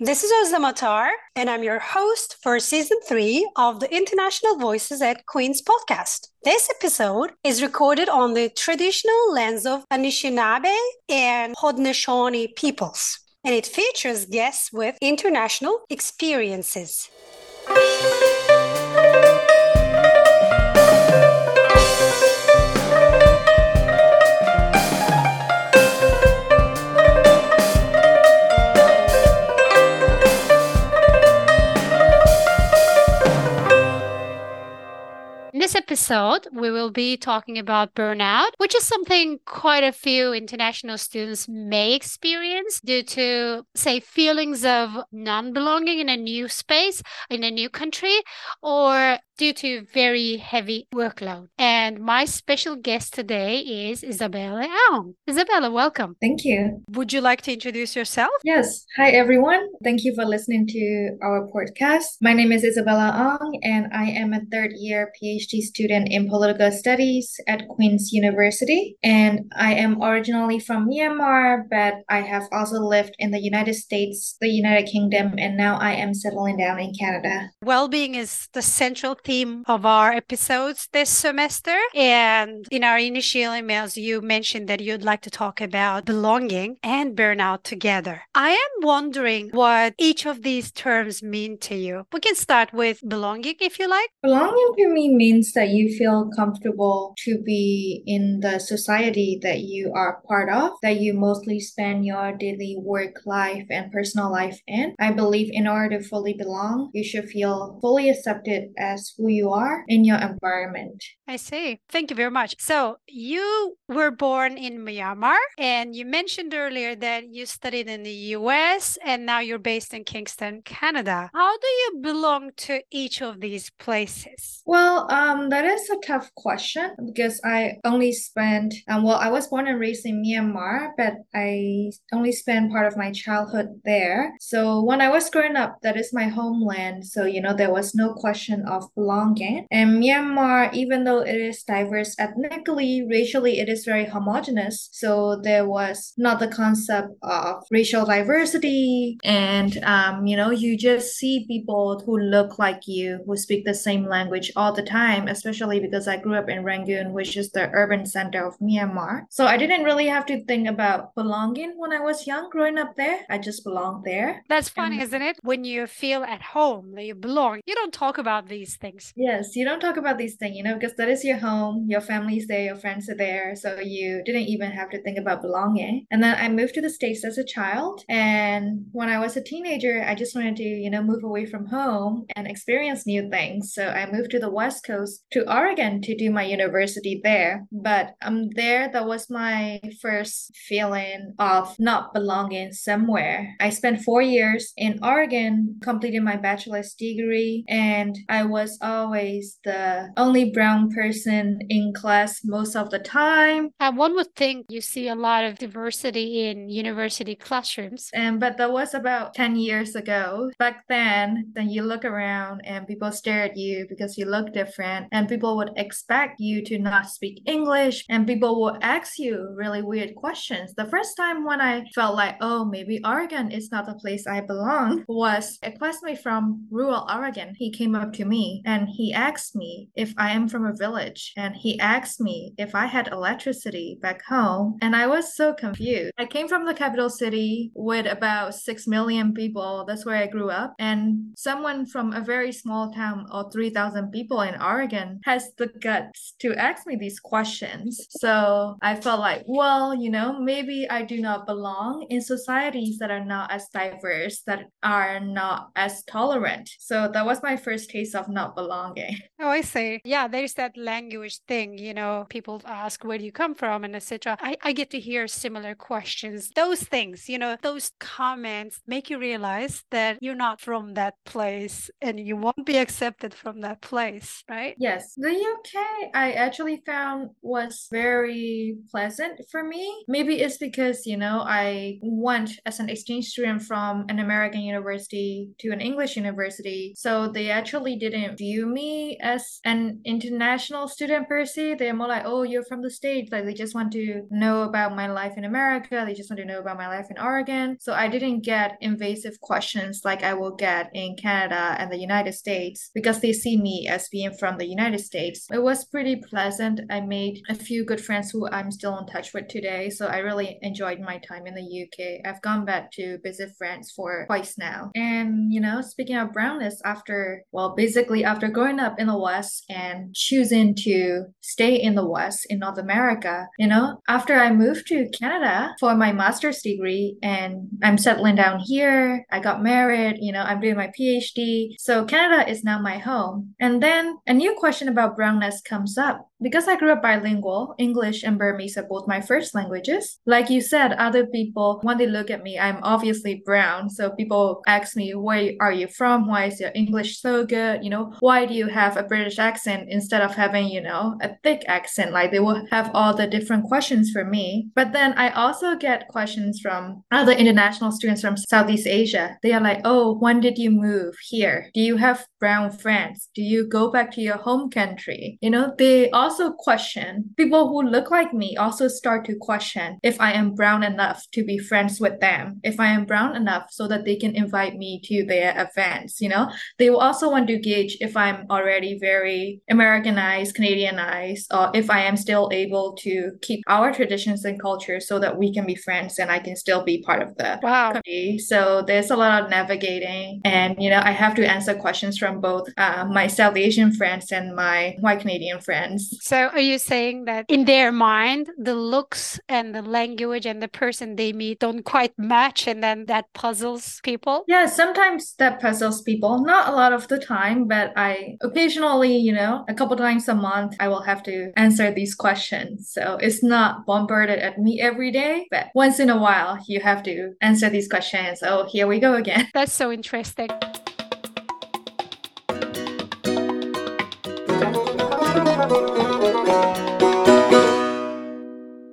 this is Ozda Matar, and I'm your host for season three of the International Voices at Queen's podcast. This episode is recorded on the traditional lands of Anishinaabe and Haudenosaunee peoples, and it features guests with international experiences. This episode, we will be talking about burnout, which is something quite a few international students may experience due to, say, feelings of non belonging in a new space, in a new country, or due to very heavy workload. And my special guest today is Isabella Aung. Isabella, welcome. Thank you. Would you like to introduce yourself? Yes. Hi, everyone. Thank you for listening to our podcast. My name is Isabella Aung, and I am a third year PhD student in political studies at Queen's University. And I am originally from Myanmar, but I have also lived in the United States, the United Kingdom, and now I am settling down in Canada. Well being is the central theme of our episodes this semester. And in our initial emails, you mentioned that you'd like to talk about belonging and burnout together. I am wondering what each of these terms mean to you. We can start with belonging if you like. Belonging to me means that you feel comfortable to be in the society that you are part of, that you mostly spend your daily work life and personal life in. I believe in order to fully belong, you should feel fully accepted as who you are in your environment. I see. Thank you very much. So, you were born in Myanmar, and you mentioned earlier that you studied in the US and now you're based in Kingston, Canada. How do you belong to each of these places? Well, um, that is a tough question because I only spent, um, well, I was born and raised in Myanmar, but I only spent part of my childhood there. So, when I was growing up, that is my homeland. So, you know, there was no question of belonging. And Myanmar, even though it is diverse ethnically, racially, it is very homogenous. So there was not the concept of racial diversity. And, um, you know, you just see people who look like you, who speak the same language all the time, especially because I grew up in Rangoon, which is the urban center of Myanmar. So I didn't really have to think about belonging when I was young growing up there. I just belonged there. That's funny, and, isn't it? When you feel at home, that you belong, you don't talk about these things. Yes, you don't talk about these things, you know, because that is your home, your family's there, your friends are there. So you didn't even have to think about belonging. And then I moved to the States as a child. And when I was a teenager, I just wanted to, you know, move away from home and experience new things. So I moved to the West Coast to Oregon to do my university there. But um there that was my first feeling of not belonging somewhere. I spent four years in Oregon completing my bachelor's degree and I was always the only brown person in class most of the time. And one would think you see a lot of diversity in university classrooms. And but that was about 10 years ago. Back then, then you look around and people stare at you because you look different and people would expect you to not speak English and people would ask you really weird questions. The first time when I felt like, oh, maybe Oregon is not the place I belong was a classmate from rural Oregon. He came up to me and he asked me if I am from a village and he asked me if I had electricity back home and I was so confused. I came from the capital city with about 6 million people. That's where I grew up and someone from a very small town of 3,000 people in Oregon has the guts to ask me these questions. So I felt like, well, you know, maybe I do not belong in societies that are not as diverse, that are not as tolerant. So that was my first taste of not belonging. Oh, I see. Yeah, there's that language thing, you know, people ask where do you come from and etc. I, I get to hear similar questions. Those things, you know, those comments make you realize that you're not from that place and you won't be accepted from that place, right? Yes. The UK I actually found was very pleasant for me. Maybe it's because, you know, I went as an exchange student from an American university to an English university. So they actually didn't view view me as an international student per se. They're more like, oh, you're from the States. Like they just want to know about my life in America. They just want to know about my life in Oregon. So I didn't get invasive questions like I will get in Canada and the United States because they see me as being from the United States. It was pretty pleasant. I made a few good friends who I'm still in touch with today. So I really enjoyed my time in the UK. I've gone back to visit friends for twice now. And, you know, speaking of brownness, after, well, basically after growing up in the West and choosing to stay in the West in North America, you know, after I moved to Canada for my master's degree and I'm settling down here, I got married, you know, I'm doing my PhD. So Canada is now my home. And then a new question about brownness comes up because I grew up bilingual, English and Burmese are both my first languages. Like you said, other people, when they look at me, I'm obviously brown. So people ask me, where are you from? Why is your English so good? You know, why do you have a British accent instead of having, you know, a thick accent? Like they will have all the different questions for me. But then I also get questions from other international students from Southeast Asia. They are like, oh, when did you move here? Do you have brown friends? Do you go back to your home country? You know, they also also question, people who look like me also start to question if I am brown enough to be friends with them, if I am brown enough so that they can invite me to their events, you know? They will also want to gauge if I'm already very Americanized, Canadianized, or if I am still able to keep our traditions and culture so that we can be friends and I can still be part of the wow. community. So there's a lot of navigating and, you know, I have to answer questions from both uh, my South Asian friends and my white Canadian friends. So are you saying that in their mind, the looks and the language and the person they meet don't quite match and then that puzzles people? Yeah, sometimes that puzzles people. Not a lot of the time, but I occasionally, you know, a couple times a month, I will have to answer these questions. So it's not bombarded at me every day, but once in a while, you have to answer these questions. Oh, here we go again. That's so interesting.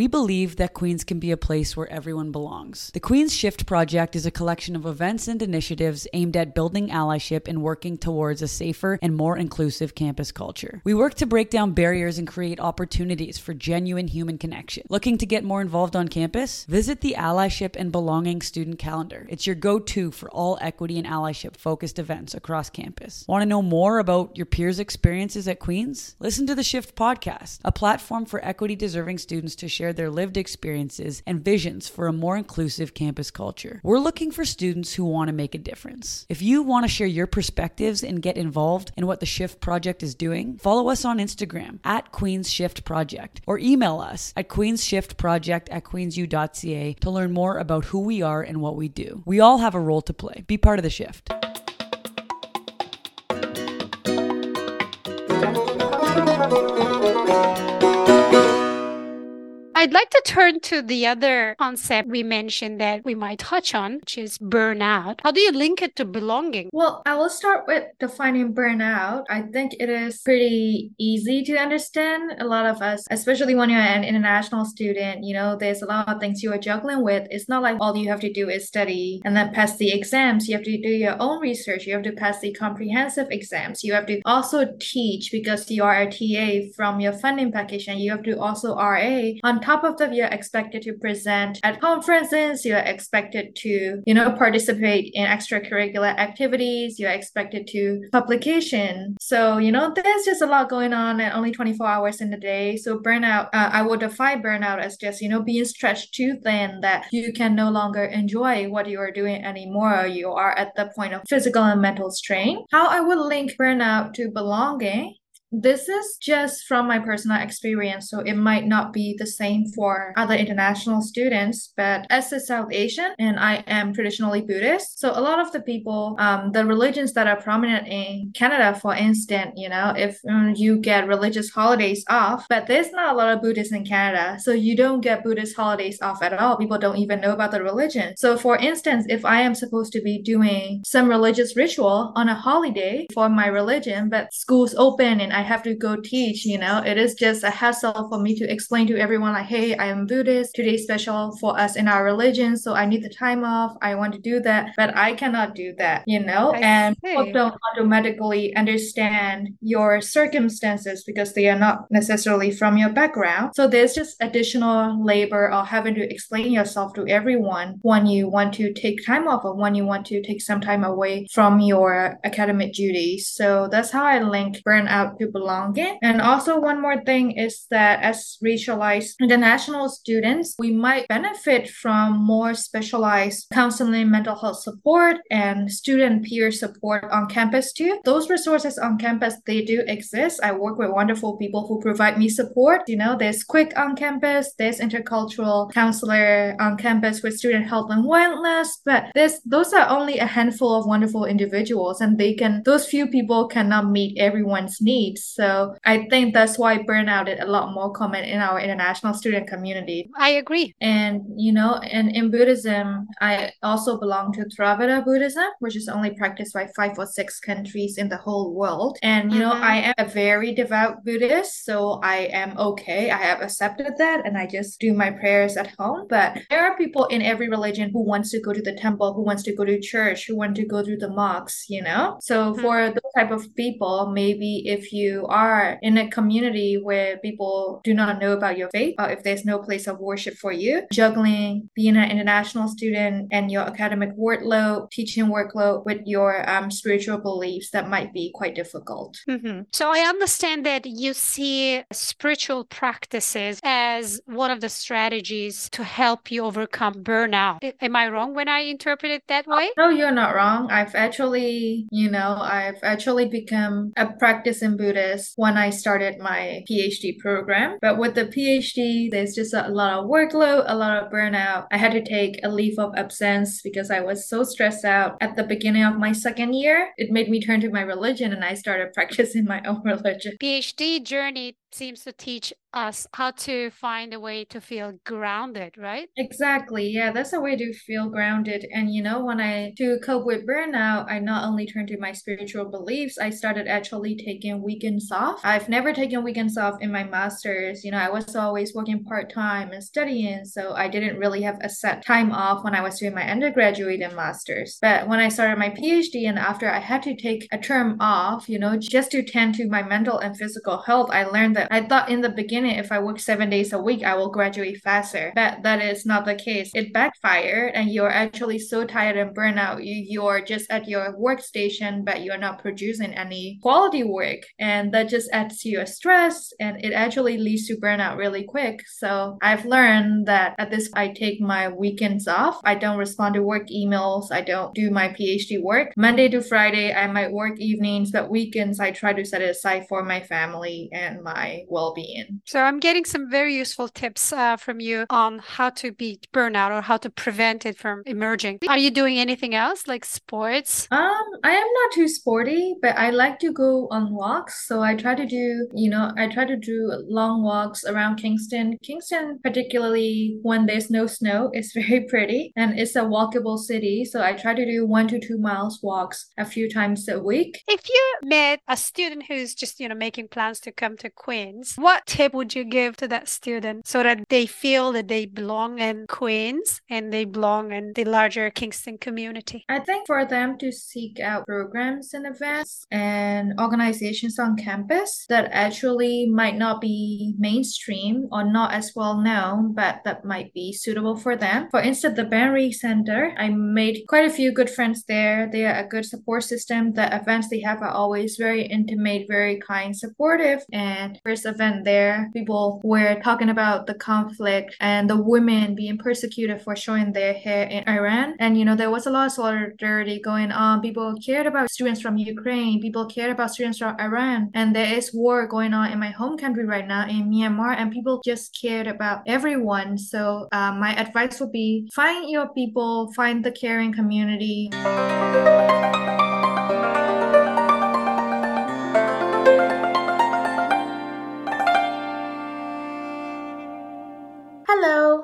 We believe that Queens can be a place where everyone belongs. The Queens Shift Project is a collection of events and initiatives aimed at building allyship and working towards a safer and more inclusive campus culture. We work to break down barriers and create opportunities for genuine human connection. Looking to get more involved on campus? Visit the Allyship and Belonging Student Calendar. It's your go to for all equity and allyship focused events across campus. Want to know more about your peers' experiences at Queens? Listen to the Shift Podcast, a platform for equity deserving students to share share their lived experiences and visions for a more inclusive campus culture. We're looking for students who want to make a difference. If you want to share your perspectives and get involved in what the Shift Project is doing, follow us on Instagram at Queens Shift Project or email us at queensshiftproject at queensu.ca to learn more about who we are and what we do. We all have a role to play. Be part of the shift. I'd like to turn to the other concept we mentioned that we might touch on, which is burnout. How do you link it to belonging? Well, I will start with defining burnout. I think it is pretty easy to understand. A lot of us, especially when you're an international student, you know, there's a lot of things you are juggling with. It's not like all you have to do is study and then pass the exams. You have to do your own research. You have to pass the comprehensive exams. You have to also teach because you are a TA from your funding package and you have to also RA on top top of that, you're expected to present at conferences, you're expected to, you know, participate in extracurricular activities, you're expected to publication. So, you know, there's just a lot going on and only 24 hours in the day. So burnout, uh, I would define burnout as just, you know, being stretched too thin that you can no longer enjoy what you are doing anymore. You are at the point of physical and mental strain. How I would link burnout to belonging this is just from my personal experience, so it might not be the same for other international students. But as a South Asian, and I am traditionally Buddhist, so a lot of the people, um, the religions that are prominent in Canada, for instance, you know, if um, you get religious holidays off, but there's not a lot of Buddhists in Canada, so you don't get Buddhist holidays off at all. People don't even know about the religion. So, for instance, if I am supposed to be doing some religious ritual on a holiday for my religion, but school's open and I have to go teach, you know, it is just a hassle for me to explain to everyone like, hey, I am Buddhist. Today's special for us in our religion, so I need the time off. I want to do that, but I cannot do that, you know. I and see. people don't automatically understand your circumstances because they are not necessarily from your background. So there's just additional labor of having to explain yourself to everyone when you want to take time off or when you want to take some time away from your academic duties. So that's how I link burnout to belonging. And also one more thing is that as racialized international students, we might benefit from more specialized counseling, mental health support, and student peer support on campus too. Those resources on campus, they do exist. I work with wonderful people who provide me support. You know, there's QUIC on campus, there's intercultural counselor on campus with student health and wellness, but there's those are only a handful of wonderful individuals and they can those few people cannot meet everyone's needs. So I think that's why burnout is a lot more common in our international student community. I agree. And you know, and in Buddhism, I also belong to Theravada Buddhism, which is only practiced by five or six countries in the whole world. And you know, Mhm. I am a very devout Buddhist, so I am okay. I have accepted that and I just do my prayers at home. But there are people in every religion who wants to go to the temple, who wants to go to church, who want to go to the mosques, you know? So Mhm. for those type of people, maybe if you are in a community where people do not know about your faith, or if there's no place of worship for you, juggling being an international student and your academic workload, teaching workload with your um, spiritual beliefs, that might be quite difficult. Mhm. So I understand that you see spiritual practices as one of the strategies to help you overcome burnout. Am I wrong when I interpret it that way? No, you're not wrong. I've actually, you know, I've actually become a practicing Buddhist when I started my PhD program. But with the PhD, there's just a lot of workload, a lot of burnout. I had to take a leave of absence because I was so stressed out at the beginning of my second year. It made me turn to my religion and I started practicing my own religion. PhD journey seems to teach us how to find a way to feel grounded, right? Exactly. Yeah, that's a way to feel grounded. And you know, when I to cope with burnout, I not only turned to my spiritual beliefs, I started actually taking weekends off. I've never taken weekends off in my master's. You know, I was always working part-time and studying, so I didn't really have a set time off when I was doing my undergraduate and master's. But when I started my PhD and after I had to take a term off, you know, just to tend to my mental and physical health, I learned that I thought in the beginning if I work seven days a week, I will graduate faster. But that is not the case. It backfired and you're actually so tired and burnt out. You you're just at your workstation, but you're not producing any quality work. And that just adds to your stress and it actually leads to burnout really quick. So I've learned that at this I take my weekends off. I don't respond to work emails. I don't do my PhD work. Monday to Friday, I might work evenings, but weekends I try to set it aside for my family and my well-being. So I'm getting some very useful tips uh, from you on how to beat burnout or how to prevent it from emerging. Are you doing anything else like sports? Um, I am not too sporty, but I like to go on walks. So I try to do, you know, I try to do long walks around Kingston. Kingston, particularly when there's no snow, is very pretty and it's a walkable city. So I try to do one to two miles walks a few times a week. If you met a student who's just, you know, making plans to come to Queens, what tip would you give to that student so that they feel that they belong in Queens and they belong in the larger Kingston community? I think for them to seek out programs and events and organizations on campus that actually might not be mainstream or not as well known, but that might be suitable for them. For instance, the Ban Righ Center, I made quite a few good friends there. They are a good support system. The events they have are always very intimate, very kind, supportive. And first event there, people were talking about the conflict and the women being persecuted for showing their hair in Iran. And you know, there was a lot of solidarity going on. People cared about students from Ukraine, people cared about students from Iran. And there is war going on in my home country right now in Myanmar, and people just cared about everyone. So uh, my advice would be find your people, find the caring community.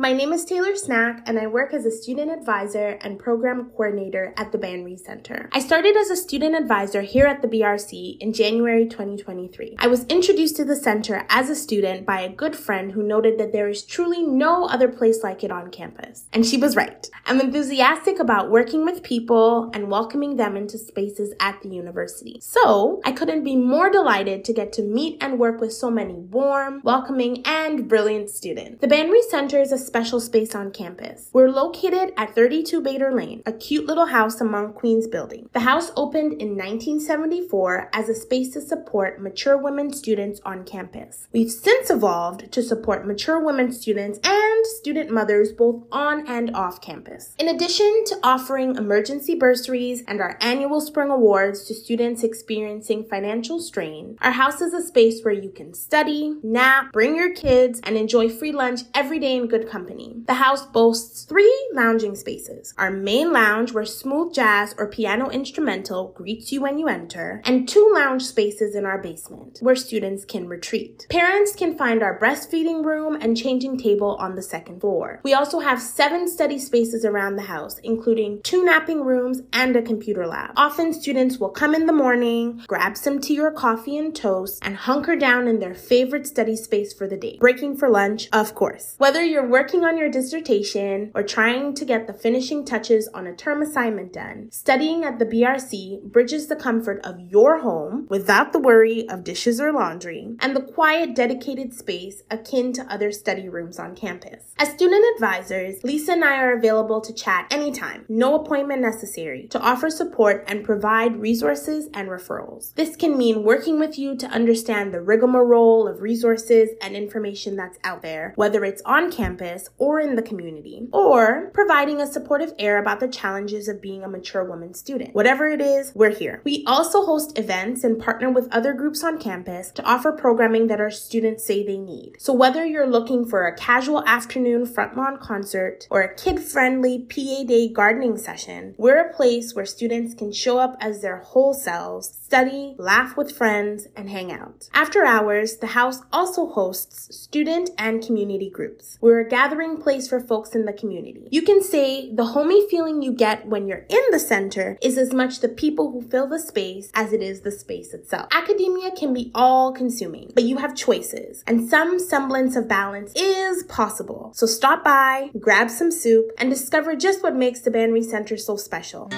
My name is Taylor Snack, and I work as a student advisor and program coordinator at the Ban Righ Center. I started as a student advisor here at the BRC in January 2023. I was introduced to the center as a student by a good friend who noted that there is truly no other place like it on campus. And she was right. I'm enthusiastic about working with people and welcoming them into spaces at the university. So I couldn't be more delighted to get to meet and work with so many warm, welcoming, and brilliant students. The Ban Righ Center is a special space on campus. We're located at 32 Bader Lane, a cute little house among Queens buildings. The house opened in 1974 as a space to support mature women students on campus. We've since evolved to support mature women students and student mothers both on and off campus. In addition to offering emergency bursaries and our annual spring awards to students experiencing financial strain, our house is a space where you can study, nap, bring your kids, and enjoy free lunch every day in good company. The house boasts three lounging spaces our main lounge, where smooth jazz or piano instrumental greets you when you enter, and two lounge spaces in our basement, where students can retreat. Parents can find our breastfeeding room and changing table on the second floor. We also have seven study spaces around the house, including two napping rooms and a computer lab. Often students will come in the morning, grab some tea or coffee and toast, and hunker down in their favorite study space for the day. Breaking for lunch, of course. Whether you're working on your dissertation or trying to get the finishing touches on a term assignment done, studying at the BRC bridges the comfort of your home without the worry of dishes or laundry, and the quiet, dedicated space akin to other study rooms on campus. As student advisors, Lisa and I are available to chat anytime, no appointment necessary, to offer support and provide resources and referrals. This can mean working with you to understand the rigmarole of resources and information that's out there, whether it's on campus or in the community, or providing a supportive air about the challenges of being a mature woman student. Whatever it is, we're here. We also host events and partner with other groups on campus to offer programming that our students say they need. So whether you're looking for a casual afternoon front lawn concert or a kid friendly PA day gardening session, we're a place where students can show up as their whole selves, study, laugh with friends, and hang out. After hours, the house also hosts student and community groups. We're a gathering place for folks in the community. You can say the homey feeling you get when you're in the center is as much the people who fill the space as it is the space itself. Academia can be all consuming, but you have choices, and some semblance of balance is possible. So stop by, grab some soup, and discover just what makes the Ban Righ Center so special.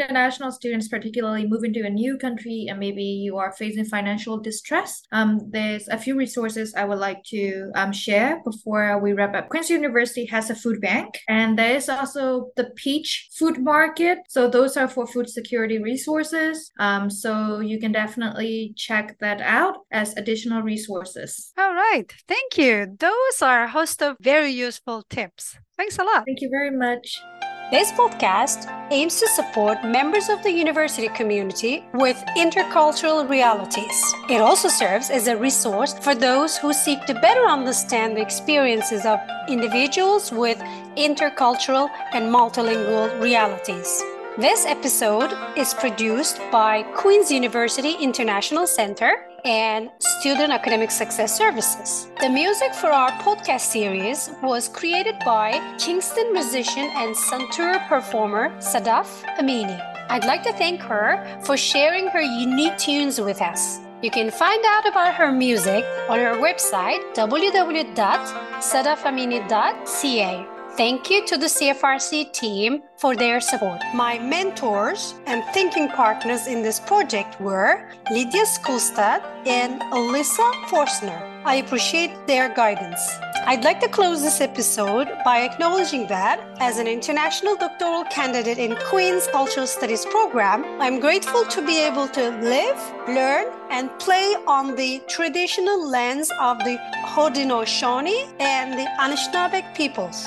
International students, particularly moving to a new country and maybe you are facing financial distress, um, there's a few resources I would like to um, share before we wrap up. Queen's University has a food bank, and there is also the Peach Food Market. So those are for food security resources. Um, so you can definitely check that out as additional resources. All right. Thank you. Those are a host of very useful tips. Thanks a lot. Thank you very much. This podcast aims to support members of the university community with intercultural realities. It also serves as a resource for those who seek to better understand the experiences of individuals with intercultural and multilingual realities. This episode is produced by Queen's University International Center and Student Academic Success Services. The music for our podcast series was created by Kingston musician and Santur performer Sadaf Amini. I'd like to thank her for sharing her unique tunes with us. You can find out about her music on her website www.sadafamini.ca. Thank you to the CFRC team for their support. My mentors and thinking partners in this project were Lydia Skulstad and Alyssa Forstner. I appreciate their guidance. I'd like to close this episode by acknowledging that, as an international doctoral candidate in Queen's Cultural Studies program, I'm grateful to be able to live, learn, and play on the traditional lands of the Haudenosaunee and the Anishinaabeg peoples.